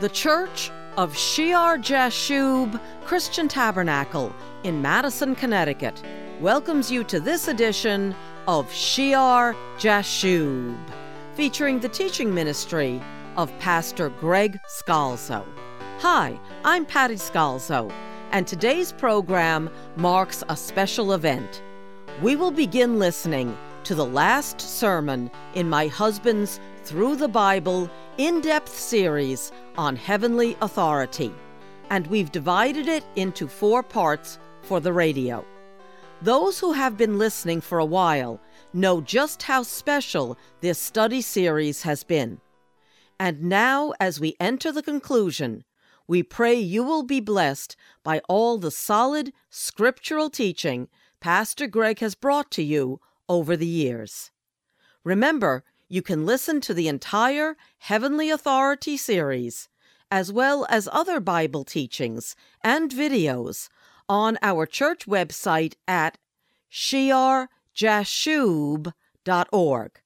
The Church of Shear Jashub Christian Tabernacle in Madison, Connecticut welcomes you to this edition of Shear Jashub, featuring the teaching ministry of Pastor Greg Scalzo. Hi, I'm Patty Scalzo, and today's program marks a special event. We will begin listening to the last sermon in my husband's Through the Bible in depth series on heavenly authority, and we've divided it into four parts for the radio. Those who have been listening for a while know just how special this study series has been. And now, as we enter the conclusion, we pray you will be blessed by all the solid scriptural teaching Pastor Greg has brought to you over the years. Remember, you can listen to the entire Heavenly Authority series, as well as other Bible teachings and videos, on our church website at shearjashub.org.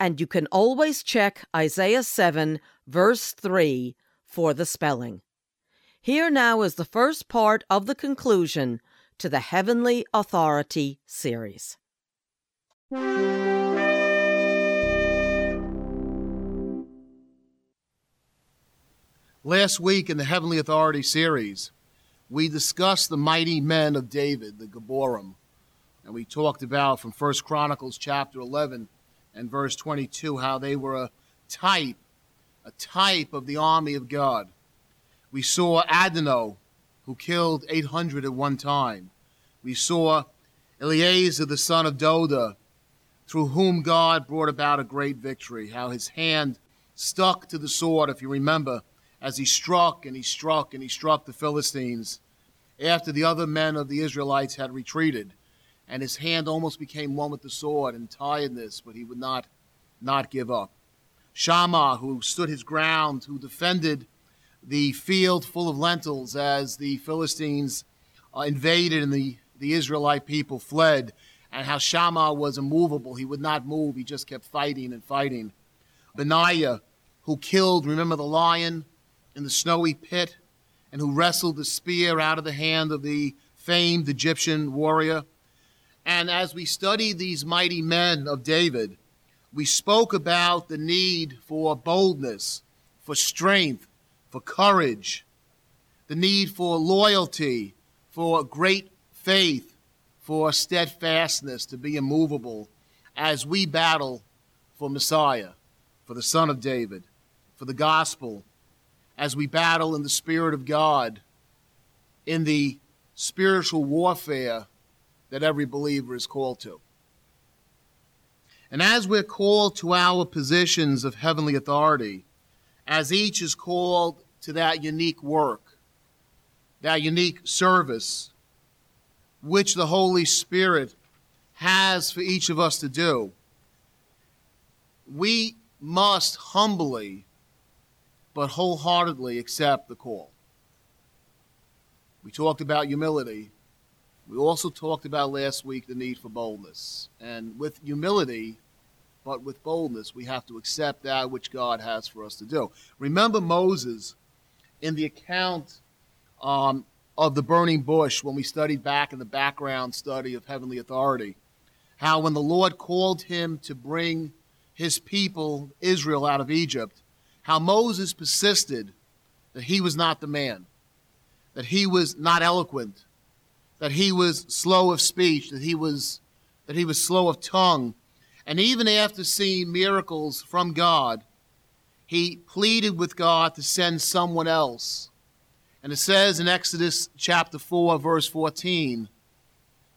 And you can always check Isaiah 7, verse 3, for the spelling. Here now is the first part of the conclusion to the Heavenly Authority series. Last week in the Heavenly Authority series, we discussed the mighty men of David, the Gibborim, and we talked about from First Chronicles chapter 11 and verse 22 how they were a type, a type of the army of God. We saw Adino, who killed 800 at one time. We saw Eleazar, the son of Doda, through whom God brought about a great victory, how his hand stuck to the sword, if you remember, as he struck and he struck and he struck the Philistines after the other men of the Israelites had retreated. And his hand almost became one with the sword in tiredness, but he would not, not give up. Shammah, who stood his ground, who defended the field full of lentils as the Philistines uh, invaded and the, the Israelite people fled, and how Shammah was immovable. He would not move, he just kept fighting and fighting. Benaiah, who killed, remember the lion? In the snowy pit and who wrestled the spear out of the hand of the famed Egyptian warrior. And as we study these mighty men of David, we spoke about the need for boldness, for strength, for courage, the need for loyalty, for great faith, for steadfastness to be immovable as we battle for Messiah, for the Son of David, for the gospel, as we battle in the Spirit of God, in the spiritual warfare that every believer is called to. And as we're called to our positions of heavenly authority, as each is called to that unique work, that unique service, which the Holy Spirit has for each of us to do, we must humbly but wholeheartedly accept the call. We talked about humility. We also talked about last week the need for boldness. And with humility, but with boldness, we have to accept that which God has for us to do. Remember Moses in the account um, of the burning bush when we studied back in the background study of heavenly authority, how when the Lord called him to bring his people, Israel, out of Egypt, how Moses persisted that he was not the man, that he was not eloquent, that he was slow of speech, that he was that he was slow of tongue. And even after seeing miracles from God, he pleaded with God to send someone else. And it says in Exodus chapter 4, verse 14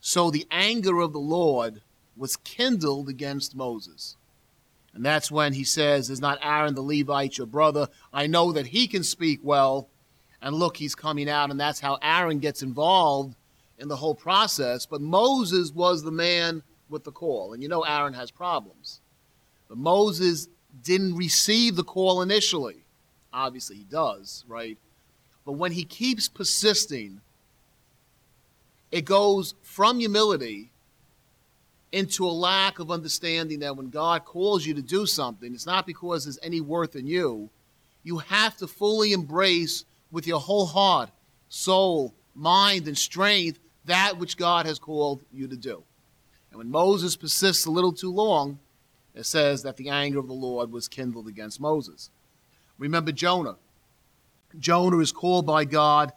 So the anger of the Lord was kindled against Moses. And that's when he says, Is not Aaron the Levite your brother? I know that he can speak well. And look, he's coming out. And that's how Aaron gets involved in the whole process. But Moses was the man with the call. And you know, Aaron has problems. But Moses didn't receive the call initially. Obviously, he does, right? But when he keeps persisting, it goes from humility into a lack of understanding that when God calls you to do something, it's not because there's any worth in you. you have to fully embrace with your whole heart, soul, mind, and strength that which God has called you to do. And when Moses persists a little too long, it says that the anger of the Lord was kindled against Moses. Remember Jonah. Jonah is called by God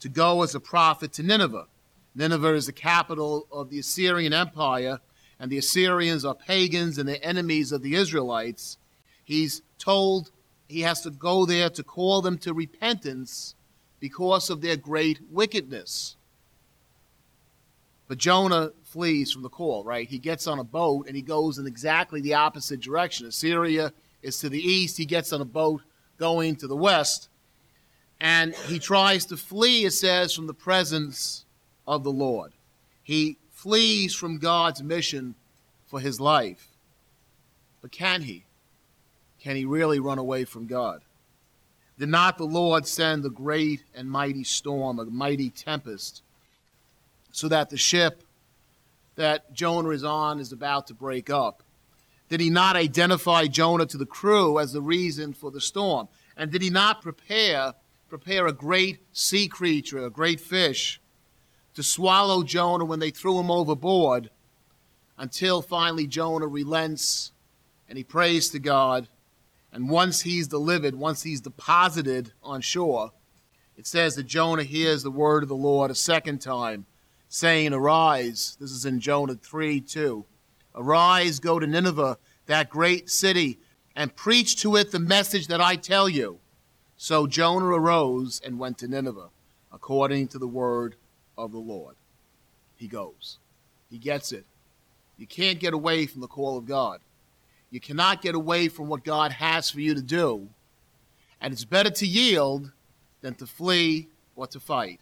to go as a prophet to Nineveh. Nineveh is the capital of the Assyrian Empire, and the Assyrians are pagans and they're enemies of the Israelites. He's told he has to go there to call them to repentance because of their great wickedness. But Jonah flees from the call, right? He gets on a boat and he goes in exactly the opposite direction. Assyria is to the east. He gets on a boat going to the west. And he tries to flee, it says, from the presence of the Lord. He flees from God's mission for his life. But can he? Can he really run away from God? Did not the Lord send a great and mighty storm, a mighty tempest, so that the ship that Jonah is on is about to break up? Did he not identify Jonah to the crew as the reason for the storm? And did he not prepare prepare a great sea creature, a great fish, to swallow Jonah when they threw him overboard until finally Jonah relents and he prays to God. And once he's delivered, once he's deposited on shore, it says that Jonah hears the word of the Lord a second time, saying, Arise. This is in Jonah 3 2. Arise, go to Nineveh, that great city, and preach to it the message that I tell you. So Jonah arose and went to Nineveh, according to the word of the Lord. He goes. He gets it. You can't get away from the call of God. You cannot get away from what God has for you to do. And it's better to yield than to flee or to fight.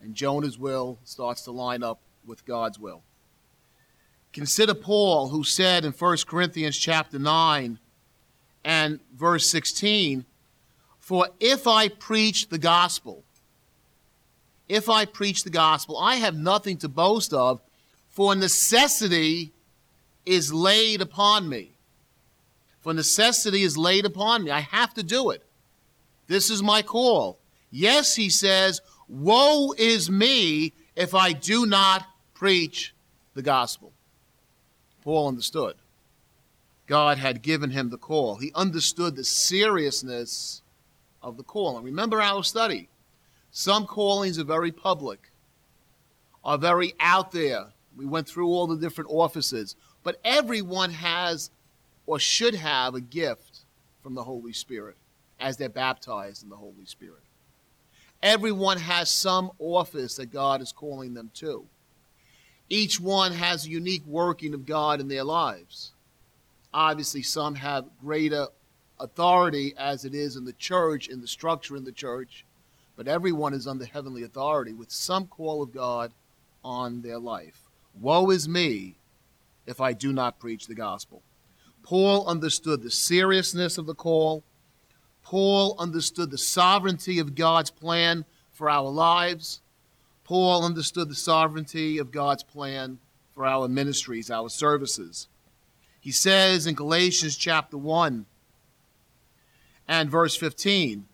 And Jonah's will starts to line up with God's will. Consider Paul, who said in 1 Corinthians chapter 9 and verse 16, For if I preach the gospel, if I preach the gospel, I have nothing to boast of, for necessity is laid upon me. For necessity is laid upon me. I have to do it. This is my call. Yes, he says, Woe is me if I do not preach the gospel. Paul understood. God had given him the call. He understood the seriousness of the call. And remember our study. Some callings are very public, are very out there. We went through all the different offices. But everyone has or should have a gift from the Holy Spirit as they're baptized in the Holy Spirit. Everyone has some office that God is calling them to. Each one has a unique working of God in their lives. Obviously, some have greater authority as it is in the church, in the structure in the church, but everyone is under heavenly authority with some call of God on their life. Woe is me if I do not preach the gospel. Paul understood the seriousness of the call. Paul understood the sovereignty of God's plan for our lives. Paul understood the sovereignty of God's plan for our ministries, our services. He says in Galatians chapter 1 and verse 15,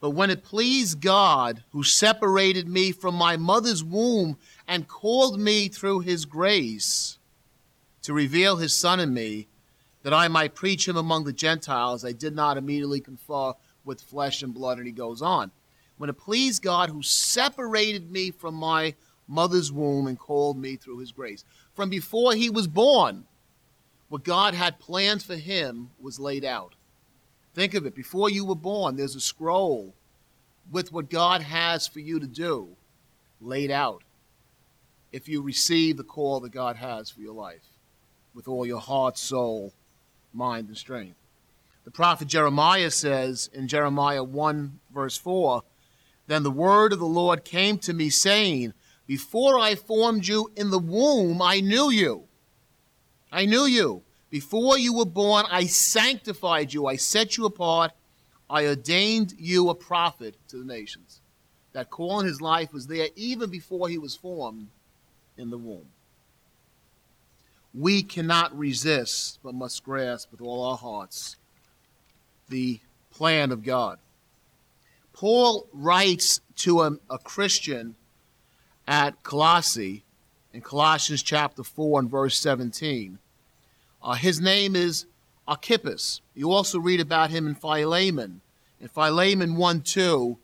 But when it pleased God, who separated me from my mother's womb and called me through his grace, to reveal his Son in me, that I might preach him among the Gentiles. I did not immediately confer with flesh and blood. And he goes on. When it pleased God who separated me from my mother's womb and called me through his grace. From before he was born, what God had planned for him was laid out. Think of it. Before you were born, there's a scroll with what God has for you to do laid out if you receive the call that God has for your life with all your heart, soul, mind, and strength. The prophet Jeremiah says in Jeremiah 1, verse 4 Then the word of the Lord came to me, saying, Before I formed you in the womb, I knew you. I knew you. Before you were born, I sanctified you. I set you apart. I ordained you a prophet to the nations. That call in his life was there even before he was formed in the womb we cannot resist but must grasp with all our hearts the plan of God. Paul writes to a, a Christian at Colossae in Colossians chapter 4 and verse 17. Uh, his name is Archippus. You also read about him in Philemon. In Philemon 1 2,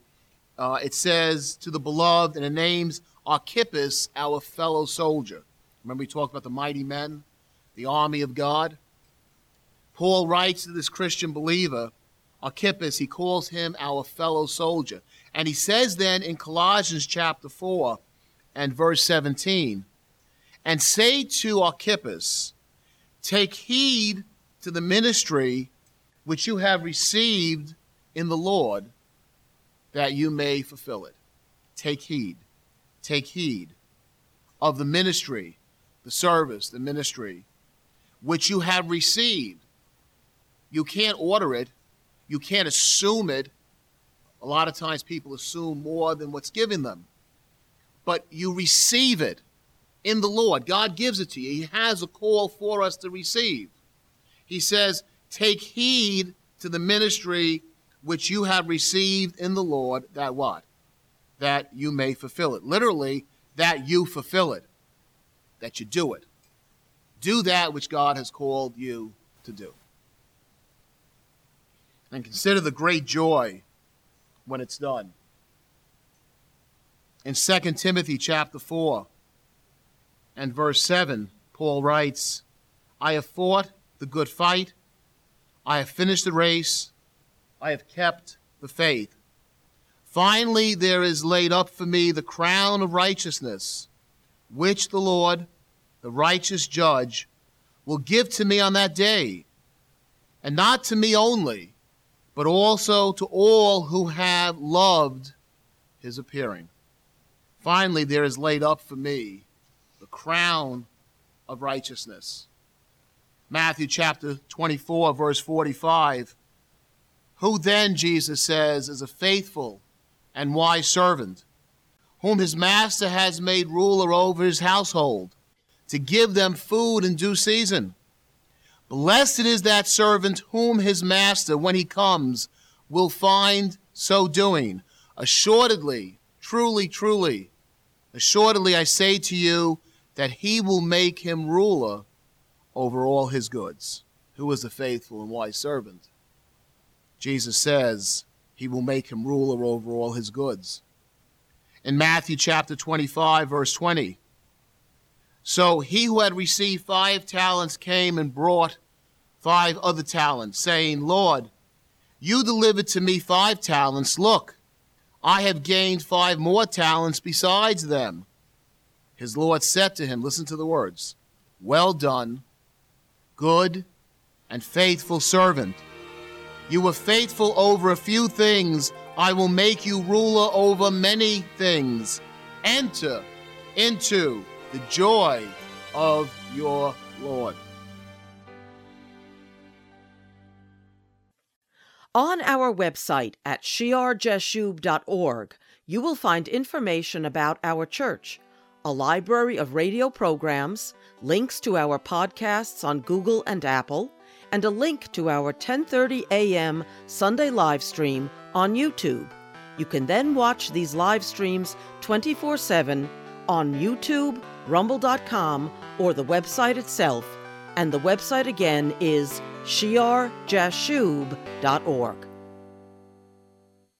uh, it says, To the beloved, and it names Archippus, our fellow soldier. Remember, we talked about the mighty men, the army of God? Paul writes to this Christian believer, Archippus, he calls him our fellow soldier. And he says then in Colossians chapter 4 and verse 17, and say to Archippus, Take heed to the ministry which you have received in the Lord, that you may fulfill it. Take heed. Take heed of the ministry, the service, the ministry which you have received. You can't order it, you can't assume it. A lot of times people assume more than what's given them. But you receive it in the Lord. God gives it to you. He has a call for us to receive. He says, Take heed to the ministry which you have received in the Lord, that what? That you may fulfill it. Literally, that you fulfill it, that you do it. Do that which God has called you to do. And consider the great joy when it's done. In 2 Timothy chapter 4, and verse 7, Paul writes, I have fought the good fight, I have finished the race, I have kept the faith. Finally, there is laid up for me the crown of righteousness, which the Lord, the righteous judge, will give to me on that day, and not to me only, but also to all who have loved his appearing. Finally, there is laid up for me the crown of righteousness. Matthew chapter 24, verse 45. Who then, Jesus says, is a faithful and wise servant, whom his master has made ruler over his household, to give them food in due season? Blessed is that servant whom his master, when he comes, will find so doing. Assuredly, truly, truly, assuredly I say to you, that he will make him ruler over all his goods. Who is a faithful and wise servant? Jesus says he will make him ruler over all his goods. In Matthew chapter 25, verse 20, so he who had received five talents came and brought five other talents, saying, Lord, you delivered to me five talents. Look, I have gained five more talents besides them. His Lord said to him, Listen to the words, Well done, good and faithful servant. You were faithful over a few things. I will make you ruler over many things. Enter into the joy of your Lord. On our website at shearjashub.org, you will find information about our church a library of radio programs, links to our podcasts on Google and Apple, and a link to our 10:30 a.m. Sunday live stream on YouTube. You can then watch these live streams 24/7 on YouTube, rumble.com, or the website itself, and the website again is shearjashub.org.